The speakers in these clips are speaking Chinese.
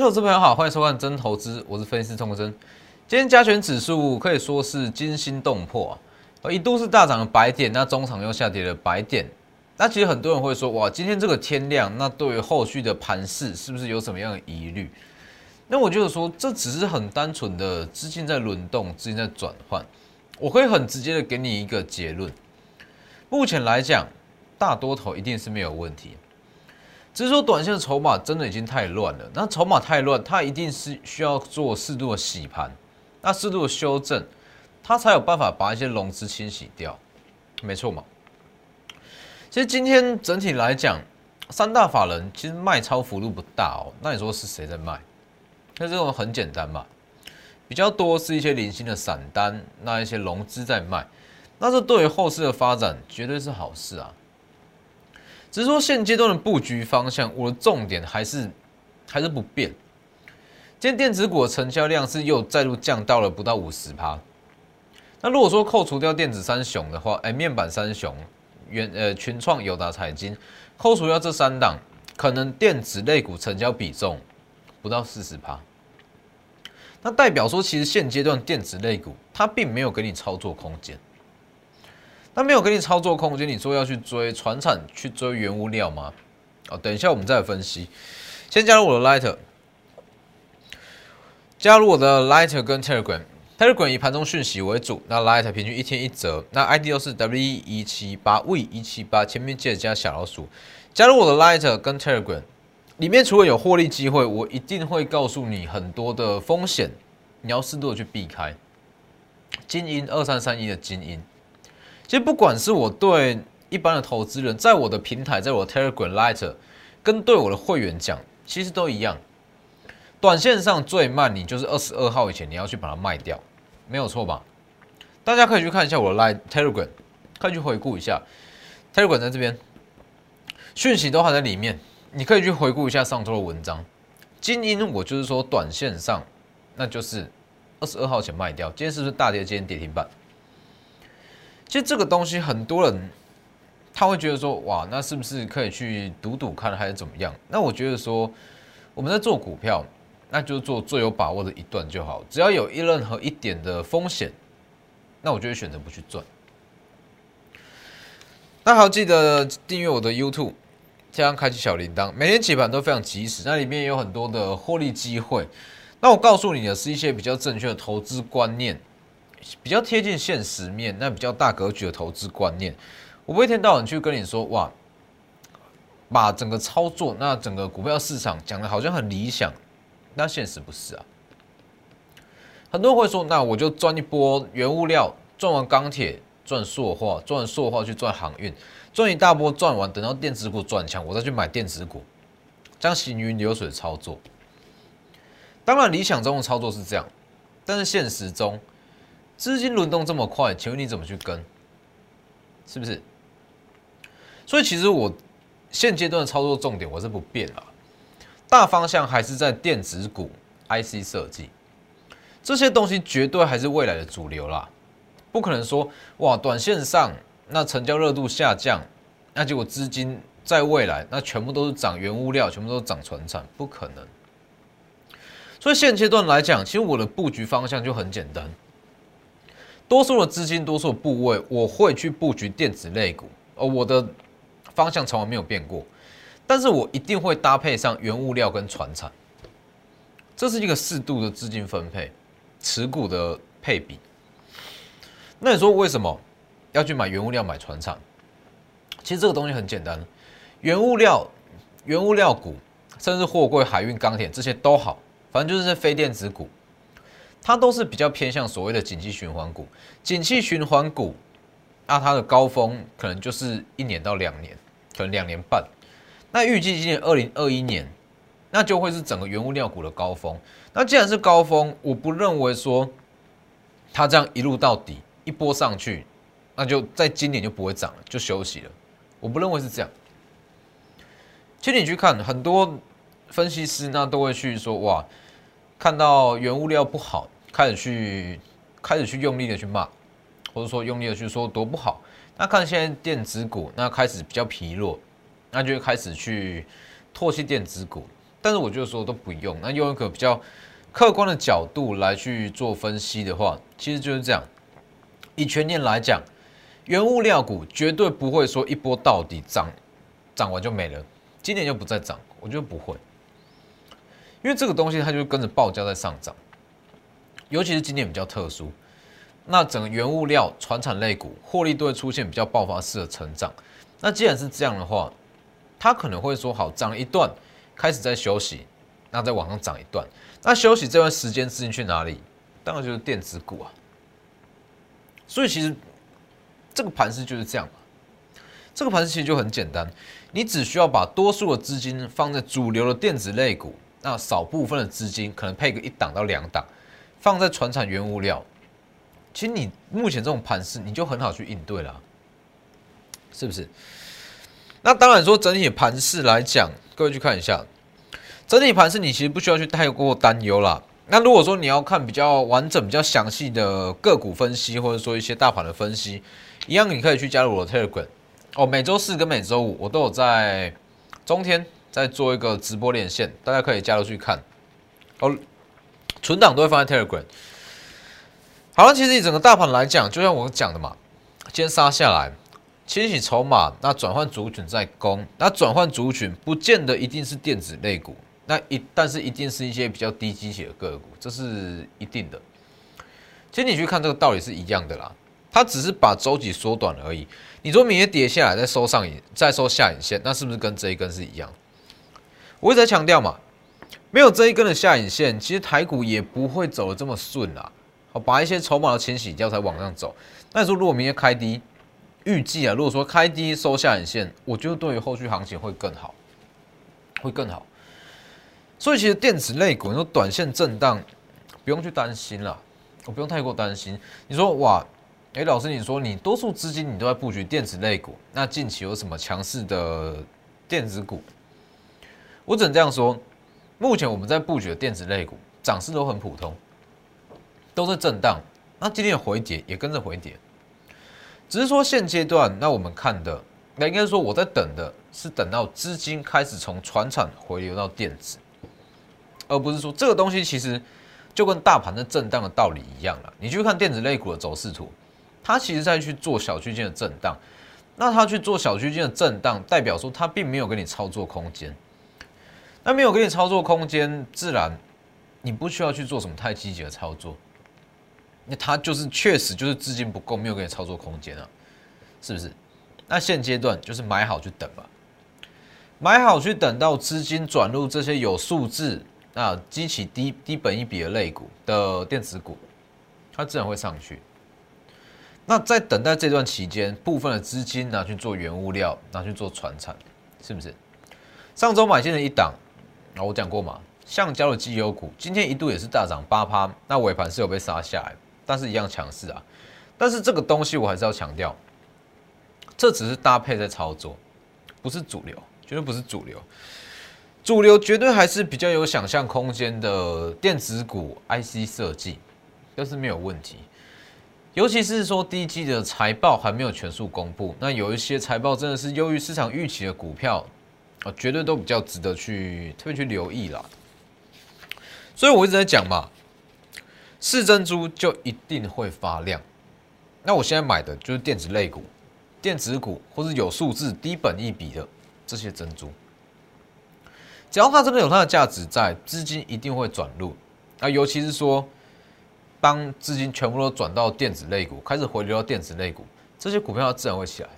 各位投资朋友好，欢迎收看真投资，我是分析师钟真。今天加权指数可以说是惊心动魄啊，一度是大涨了百点，那中场又下跌了百点。那其实很多人会说，哇，今天这个天量，那对于后续的盘势是不是有什么样的疑虑？那我就是说，这只是很单纯的资金在轮动，资金在转换。我可以很直接的给你一个结论，目前来讲，大多头一定是没有问题。只是说，短线的筹码真的已经太乱了。那筹码太乱，它一定是需要做适度的洗盘，那适度的修正，它才有办法把一些融资清洗掉，没错嘛？其实今天整体来讲，三大法人其实卖超幅度不大哦。那你说是谁在卖？那这种很简单嘛，比较多是一些零星的散单，那一些融资在卖，那这对于后市的发展绝对是好事啊。只是说现阶段的布局方向，我的重点还是还是不变。今天电子股的成交量是又再度降到了不到五十趴。那如果说扣除掉电子三雄的话，哎，面板三雄、原呃群创、友达、彩金，扣除掉这三档，可能电子类股成交比重不到四十趴。那代表说，其实现阶段电子类股它并没有给你操作空间。那没有给你操作空间，你说要去追船产、去追原物料吗？哦，等一下我们再分析。先加入我的 Lighter，加入我的 Lighter 跟 Telegram，Telegram 以盘中讯息为主，那 Lighter 平均一天一折，那 ID 都是 W 一七八 V 一七八，前面记得加小老鼠。加入我的 Lighter 跟 Telegram，里面除了有获利机会，我一定会告诉你很多的风险，你要适度的去避开。精英二三三一的精英。其实不管是我对一般的投资人，在我的平台，在我 Telegram Lighter，跟对我的会员讲，其实都一样。短线上最慢，你就是二十二号以前你要去把它卖掉，没有错吧？大家可以去看一下我的 Light Telegram，可以去回顾一下 Telegram 在这边，讯息都还在里面，你可以去回顾一下上周的文章。精英我就是说短线上，那就是二十二号前卖掉。今天是不是大跌？今天跌停板？其实这个东西很多人他会觉得说，哇，那是不是可以去赌赌看，还是怎么样？那我觉得说，我们在做股票，那就做最有把握的一段就好。只要有一任何一点的风险，那我就会选择不去赚。那好，记得订阅我的 YouTube，加上开启小铃铛，每天起盘都非常及时。那里面有很多的获利机会。那我告诉你的是一些比较正确的投资观念。比较贴近现实面，那比较大格局的投资观念，我不会一天到晚去跟你说哇，把整个操作那整个股票市场讲的好像很理想，那现实不是啊。很多人会说，那我就赚一波原物料，赚完钢铁，赚塑化，赚完塑化去赚航运，赚一大波赚完，等到电子股转强，我再去买电子股，这样行云流水操作。当然理想中的操作是这样，但是现实中。资金轮动这么快，请问你怎么去跟？是不是？所以其实我现阶段的操作重点我是不变了，大方向还是在电子股、IC 设计这些东西，绝对还是未来的主流啦。不可能说哇，短线上那成交热度下降，那结果资金在未来那全部都是涨原物料，全部都是涨船产，不可能。所以现阶段来讲，其实我的布局方向就很简单。多数的资金，多数的部位，我会去布局电子类股，而我的方向从来没有变过。但是我一定会搭配上原物料跟船产，这是一个适度的资金分配，持股的配比。那你说为什么要去买原物料、买船产？其实这个东西很简单，原物料、原物料股，甚至货柜、海运、钢铁这些都好，反正就是非电子股。它都是比较偏向所谓的景气循环股，景气循环股，那它的高峰可能就是一年到两年，可能两年半。那预计今年二零二一年，那就会是整个原物料股的高峰。那既然是高峰，我不认为说它这样一路到底一波上去，那就在今年就不会涨了，就休息了。我不认为是这样。其实你去看很多分析师，那都会去说哇。看到原物料不好，开始去开始去用力的去骂，或者说用力的去说多不好。那看现在电子股，那开始比较疲弱，那就开始去唾弃电子股。但是我觉得说都不用。那用一个比较客观的角度来去做分析的话，其实就是这样。以全年来讲，原物料股绝对不会说一波到底涨，涨完就没了，今年就不再涨，我觉得不会。因为这个东西它就跟着报价在上涨，尤其是今年比较特殊，那整个原物料、船产类股获利都会出现比较爆发式的成长。那既然是这样的话，它可能会说好涨一段，开始在休息，那再往上涨一段。那休息这段时间资金去哪里？当然就是电子股啊。所以其实这个盘势就是这样。这个盘势其实就很简单，你只需要把多数的资金放在主流的电子类股。那少部分的资金可能配个一档到两档，放在船产原物料，其实你目前这种盘势你就很好去应对了，是不是？那当然说整体盘势来讲，各位去看一下，整体盘势你其实不需要去太过担忧啦。那如果说你要看比较完整、比较详细的个股分析，或者说一些大盘的分析，一样你可以去加入我的 Telegram 哦。每周四跟每周五我都有在中天。再做一个直播连线，大家可以加入去看。哦，存档都会放在 Telegram。好了，其实以整个大盘来讲，就像我讲的嘛，今天杀下来，清洗筹码，那转换族群在攻，那转换族群不见得一定是电子类股，那一但是一定是一些比较低基血的个股，这是一定的。其实你去看这个道理是一样的啦，它只是把周期缩短而已。你说明天跌下来再收上影，再收下影线，那是不是跟这一根是一样？我一直在强调嘛，没有这一根的下影线，其实台股也不会走的这么顺啊。好，把一些筹码的清洗掉才往上走。那说如果明天开低，预计啊，如果说开低收下影线，我觉得对于后续行情会更好，会更好。所以其实电子类股，你说短线震荡，不用去担心了，我不用太过担心。你说哇，哎，老师，你说你多数资金你都在布局电子类股，那近期有什么强势的电子股？我只能这样说，目前我们在布局的电子类股涨势都很普通，都是震荡。那今天的回跌，也跟着回跌。只是说现阶段，那我们看的，那应该说我在等的是等到资金开始从船产回流到电子，而不是说这个东西其实就跟大盘的震荡的道理一样了。你去看电子类股的走势图，它其实在去做小区间的震荡。那它去做小区间的震荡，代表说它并没有给你操作空间。那没有给你操作空间，自然你不需要去做什么太积极的操作。那它就是确实就是资金不够，没有给你操作空间啊，是不是？那现阶段就是买好去等吧，买好去等到资金转入这些有数字啊、激起低低本一笔的类股的电子股，它自然会上去。那在等待这段期间，部分的资金拿去做原物料，拿去做船产，是不是？上周买进了一档。那我讲过嘛，橡胶的绩优股今天一度也是大涨八趴，那尾盘是有被杀下来，但是一样强势啊。但是这个东西我还是要强调，这只是搭配在操作，不是主流，绝对不是主流。主流绝对还是比较有想象空间的电子股、IC 设计，这是没有问题。尤其是说第一季的财报还没有全数公布，那有一些财报真的是优于市场预期的股票。啊，绝对都比较值得去特别去留意啦。所以我一直在讲嘛，是珍珠就一定会发亮。那我现在买的就是电子类股、电子股，或是有数字、低本一笔的这些珍珠。只要它真的有它的价值在，资金一定会转入。啊，尤其是说，当资金全部都转到电子类股，开始回流到电子类股，这些股票它自然会起来。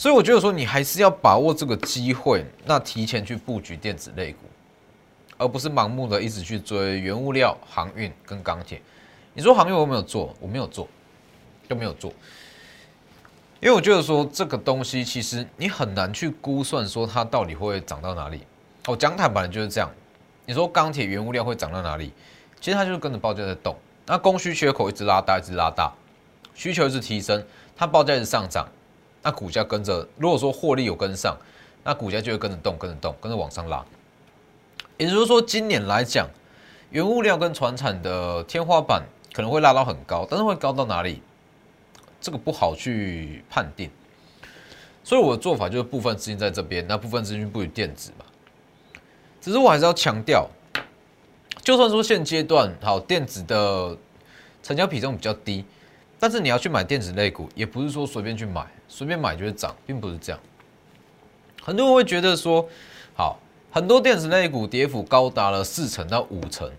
所以我觉得说，你还是要把握这个机会，那提前去布局电子类股，而不是盲目的一直去追原物料、航运跟钢铁。你说航运我没有做，我没有做，就没有做，因为我觉得说这个东西其实你很难去估算说它到底会涨到哪里。哦，讲坦白就是这样。你说钢铁原物料会涨到哪里？其实它就是跟着报价在动。那供需缺口一直拉大，一直拉大，需求一直提升，它报价一直上涨。那股价跟着，如果说获利有跟上，那股价就会跟着动，跟着动，跟着往上拉。也就是说，今年来讲，原物料跟船产的天花板可能会拉到很高，但是会高到哪里，这个不好去判定。所以我的做法就是部分资金在这边，那部分资金布局电子嘛。只是我还是要强调，就算说现阶段好电子的成交比重比较低，但是你要去买电子类股，也不是说随便去买，随便买就会涨，并不是这样。很多人会觉得说，好，很多电子类股跌幅高达了四成到五成，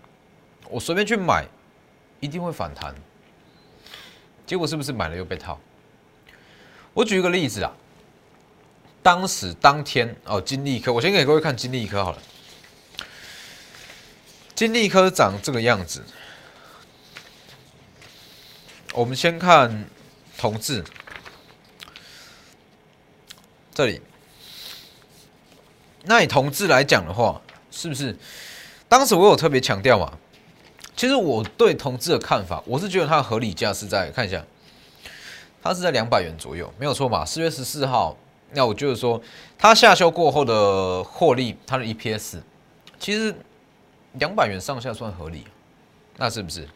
我随便去买，一定会反弹。结果是不是买了又被套？我举一个例子啊，当时当天哦，金利科，我先给各位看金利科好了。金利科长这个样子，我们先看同志这里。那以同志来讲的话，是不是？当时我有特别强调嘛？其实我对同志的看法，我是觉得它的合理价是在看一下，它是在两百元左右，没有错嘛？四月十四号，那我就是说，它下修过后的获利，它的 EPS，其实两百元上下算合理，那是不是？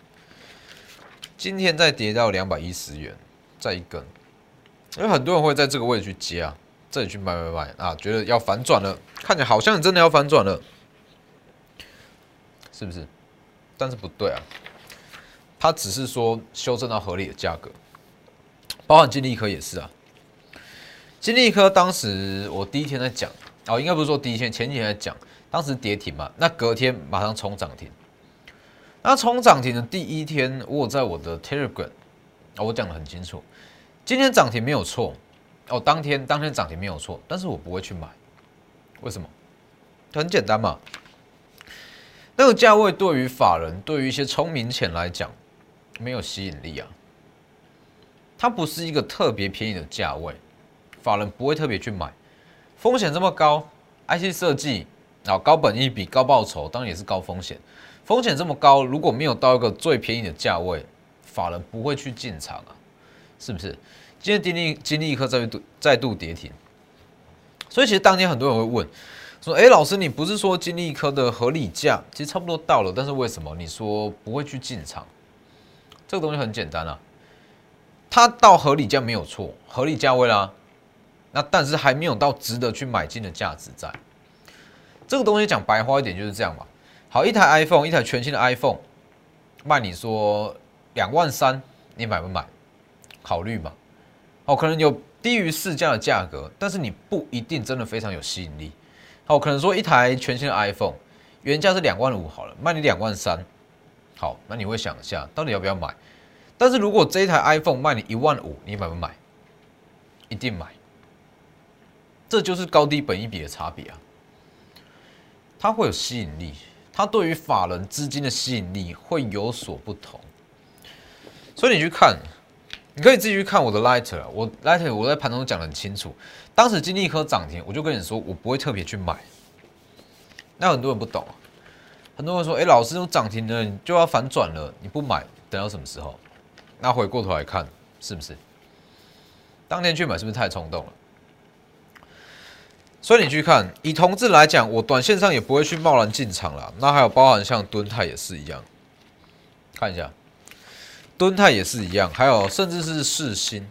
今天再跌到两百一十元，再一根，因为很多人会在这个位置去接啊。这里去买买买啊！觉得要反转了，看起来好像真的要反转了，是不是？但是不对啊，它只是说修正到合理的价格，包含金利科也是啊。金利科当时我第一天在讲哦，应该不是说第一天，前几天在讲，当时跌停嘛，那隔天马上冲涨停。那冲涨停的第一天，我在我的 Telegram 啊，我讲的很清楚，今天涨停没有错。哦，当天当天涨停没有错，但是我不会去买，为什么？很简单嘛，那个价位对于法人，对于一些聪明钱来讲，没有吸引力啊。它不是一个特别便宜的价位，法人不会特别去买。风险这么高，IC 设计啊，高本益比、高报酬，当然也是高风险。风险这么高，如果没有到一个最便宜的价位，法人不会去进场啊，是不是？今天金利金利科再度再度跌停，所以其实当天很多人会问说：“哎，老师，你不是说金利科的合理价其实差不多到了，但是为什么你说不会去进场？”这个东西很简单啊，它到合理价没有错，合理价位啦，那但是还没有到值得去买进的价值在。这个东西讲白话一点就是这样嘛。好，一台 iPhone，一台全新的 iPhone，卖你说两万三，你买不买？考虑嘛。哦，可能有低于市价的价格，但是你不一定真的非常有吸引力。好，可能说一台全新的 iPhone 原价是两万五好了，卖你两万三，好，那你会想一下到底要不要买？但是如果这一台 iPhone 卖你一万五，你买不买？一定买。这就是高低本一比的差别啊，它会有吸引力，它对于法人资金的吸引力会有所不同，所以你去看。你可以自己去看我的 Lighter，我 Lighter 我在盘中讲的很清楚。当时金立科涨停，我就跟你说，我不会特别去买。那很多人不懂，很多人说，哎，老师都涨停了，你就要反转了，你不买，等到什么时候？那回过头来看，是不是？当天去买是不是太冲动了？所以你去看，以同志来讲，我短线上也不会去贸然进场了。那还有包含像敦泰也是一样，看一下。敦泰也是一样，还有甚至是世新，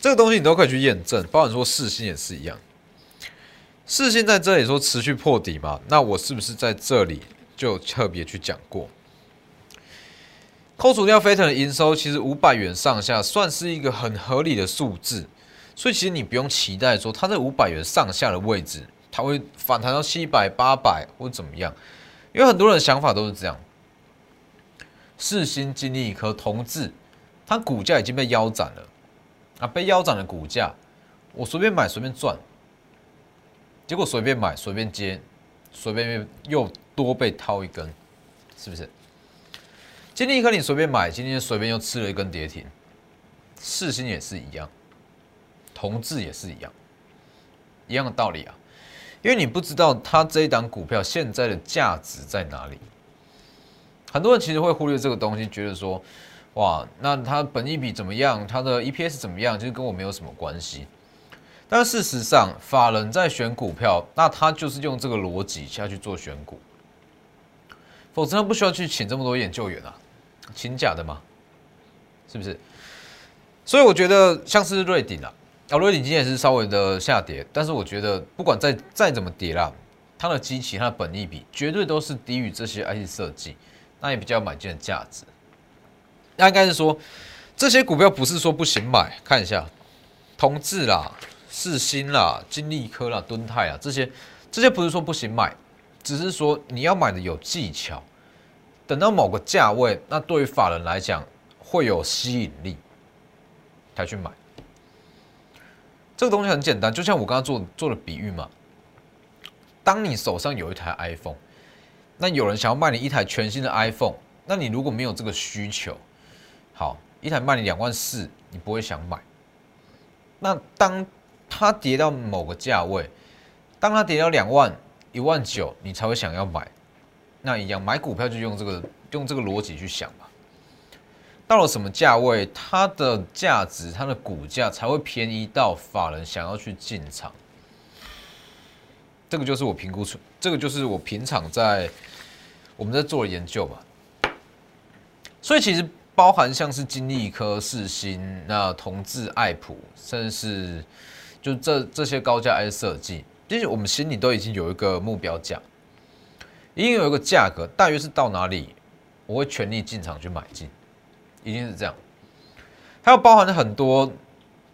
这个东西你都可以去验证。包含说世新也是一样，世新在这里说持续破底嘛，那我是不是在这里就特别去讲过？扣除掉飞腾的营收，其实五百元上下算是一个很合理的数字，所以其实你不用期待说它在五百元上下的位置，它会反弹到七百、八百或怎么样，因为很多人的想法都是这样。世新经历一颗同志，它股价已经被腰斩了啊！被腰斩的股价，我随便买随便赚，结果随便买随便接，随便又多被掏一根，是不是？经历一颗你随便买，今天随便又吃了一根跌停，世新也是一样，同志也是一样，一样的道理啊！因为你不知道它这一档股票现在的价值在哪里。很多人其实会忽略这个东西，觉得说，哇，那它本益比怎么样，它的 EPS 怎么样，其实跟我没有什么关系。但事实上，法人在选股票，那他就是用这个逻辑下去做选股，否则他不需要去请这么多研究员啊，请假的嘛，是不是？所以我觉得像是瑞鼎啊，啊，瑞鼎今天也是稍微的下跌，但是我觉得不管再再怎么跌啦，它的基期、它的本益比绝对都是低于这些 IC 设计，那也比较买进的价值。那应该是说，这些股票不是说不行买，看一下，同志啦、世新啦、金利科啦、敦泰啊这些，这些不是说不行买，只是说你要买的有技巧，等到某个价位，那对于法人来讲会有吸引力，才去买。这个东西很简单，就像我刚刚做做的比喻嘛。当你手上有一台 iPhone，那有人想要卖你一台全新的 iPhone，那你如果没有这个需求，好，一台卖你两万四，你不会想买。那当它跌到某个价位，当它跌到两万、一万九，你才会想要买。那一样，买股票就用这个用这个逻辑去想吧。到了什么价位，它的价值、它的股价才会便宜到法人想要去进场？这个就是我评估出，这个就是我平常在我们在做的研究嘛。所以其实包含像是金立科、世新、那同志、爱普，甚至是就这这些高价 I 设计，其实我们心里都已经有一个目标价，已经有一个价格，大约是到哪里，我会全力进场去买进。一定是这样，还有包含了很多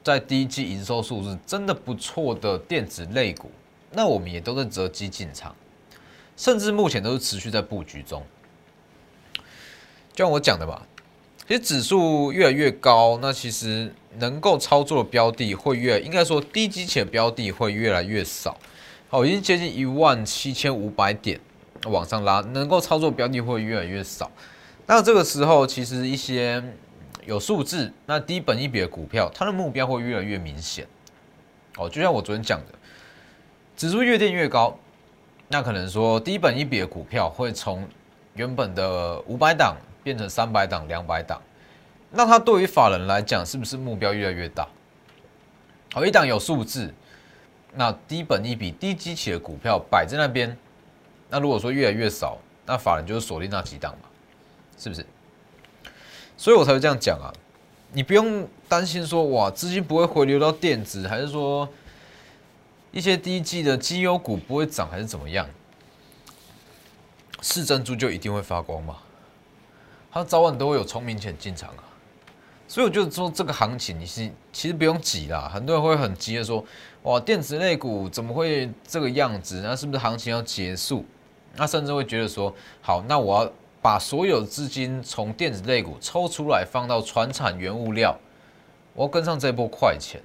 在第一季营收数字真的不错的电子类股，那我们也都在择机进场，甚至目前都是持续在布局中。就像我讲的吧，其实指数越来越高，那其实能够操作的标的会越，应该说低基企的标的会越来越少。好，已经接近一万七千五百点往上拉，能够操作标的会越来越少。那这个时候，其实一些有数字、那低本一笔的股票，它的目标会越来越明显。哦，就像我昨天讲的，指数越垫越高，那可能说低本一笔的股票会从原本的五百档变成三百档、两百档。那它对于法人来讲，是不是目标越来越大？好，一档有数字，那低本一笔、低基期的股票摆在那边，那如果说越来越少，那法人就是锁定那几档嘛。是不是？所以我才会这样讲啊！你不用担心说哇，资金不会回流到电子，还是说一些低绩的绩优股不会涨，还是怎么样？是珍珠就一定会发光吗？它早晚都会有聪明钱进场啊！所以我就说这个行情，你是其实不用急啦。很多人会很急的说，哇，电子类股怎么会这个样子？那是不是行情要结束？那甚至会觉得说，好，那我要。把所有资金从电子类股抽出来，放到船产原物料，我要跟上这波快钱，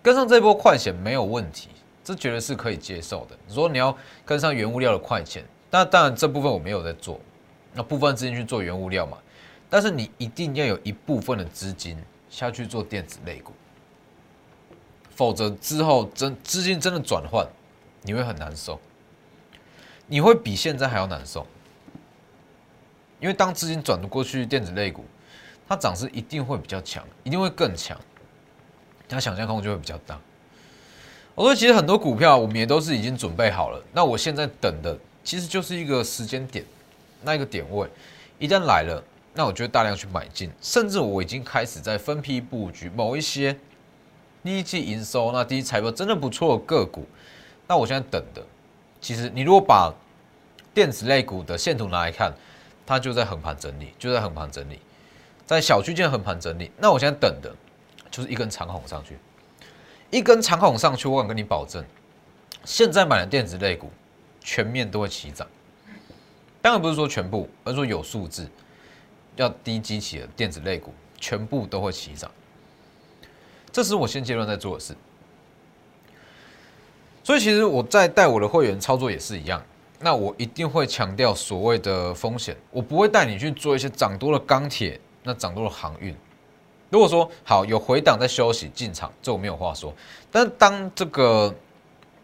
跟上这波快钱没有问题，这绝对是可以接受的。你说你要跟上原物料的快钱，那当然这部分我没有在做，那部分资金去做原物料嘛，但是你一定要有一部分的资金下去做电子类股，否则之后真资金真的转换，你会很难受，你会比现在还要难受。因为当资金转过去电子类股，它涨势一定会比较强，一定会更强，它想象空间就会比较大。我说，其实很多股票我们也都是已经准备好了，那我现在等的其实就是一个时间点，那一个点位一旦来了，那我就大量去买进，甚至我已经开始在分批布局某一些第一季营收、那第一财报真的不错的个股。那我现在等的，其实你如果把电子类股的线图拿来看。它就在横盘整理，就在横盘整理，在小区间横盘整理。那我现在等的，就是一根长虹上去，一根长虹上去，我敢跟你保证，现在买的电子类股全面都会起涨。当然不是说全部，而是说有数字要低基期的电子类股全部都会起涨。这是我现阶段在做的事。所以其实我在带我的会员操作也是一样。那我一定会强调所谓的风险，我不会带你去做一些涨多的钢铁，那涨多的航运。如果说好有回档在休息进场，这我没有话说。但当这个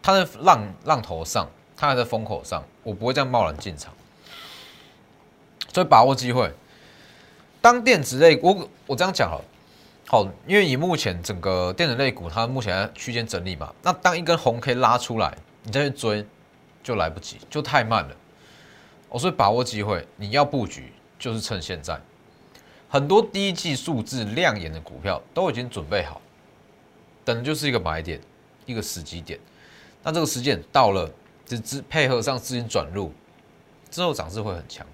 它在浪浪头上，它还在风口上，我不会这样贸然进场。所以把握机会。当电子类，我我这样讲了，好，因为以目前整个电子类股，它目前在区间整理嘛，那当一根红 K 拉出来，你再去追。就来不及，就太慢了。我说把握机会，你要布局就是趁现在。很多第一季数字亮眼的股票都已经准备好，等就是一个买点，一个时机点。那这个时间到了，只资配合上资金转入之后，涨势会很强。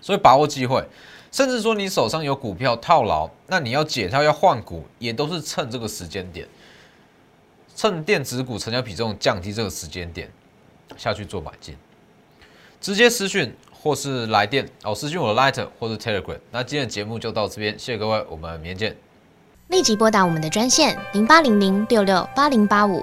所以把握机会，甚至说你手上有股票套牢，那你要解套要换股，也都是趁这个时间点，趁电子股成交比重降低这个时间点下去做买进，直接私讯或是来电哦，私讯我的 Light 或是 Telegram。那今天的节目就到这边，谢谢各位，我们明天见。立即拨打我们的专线零八零零六六八零八五。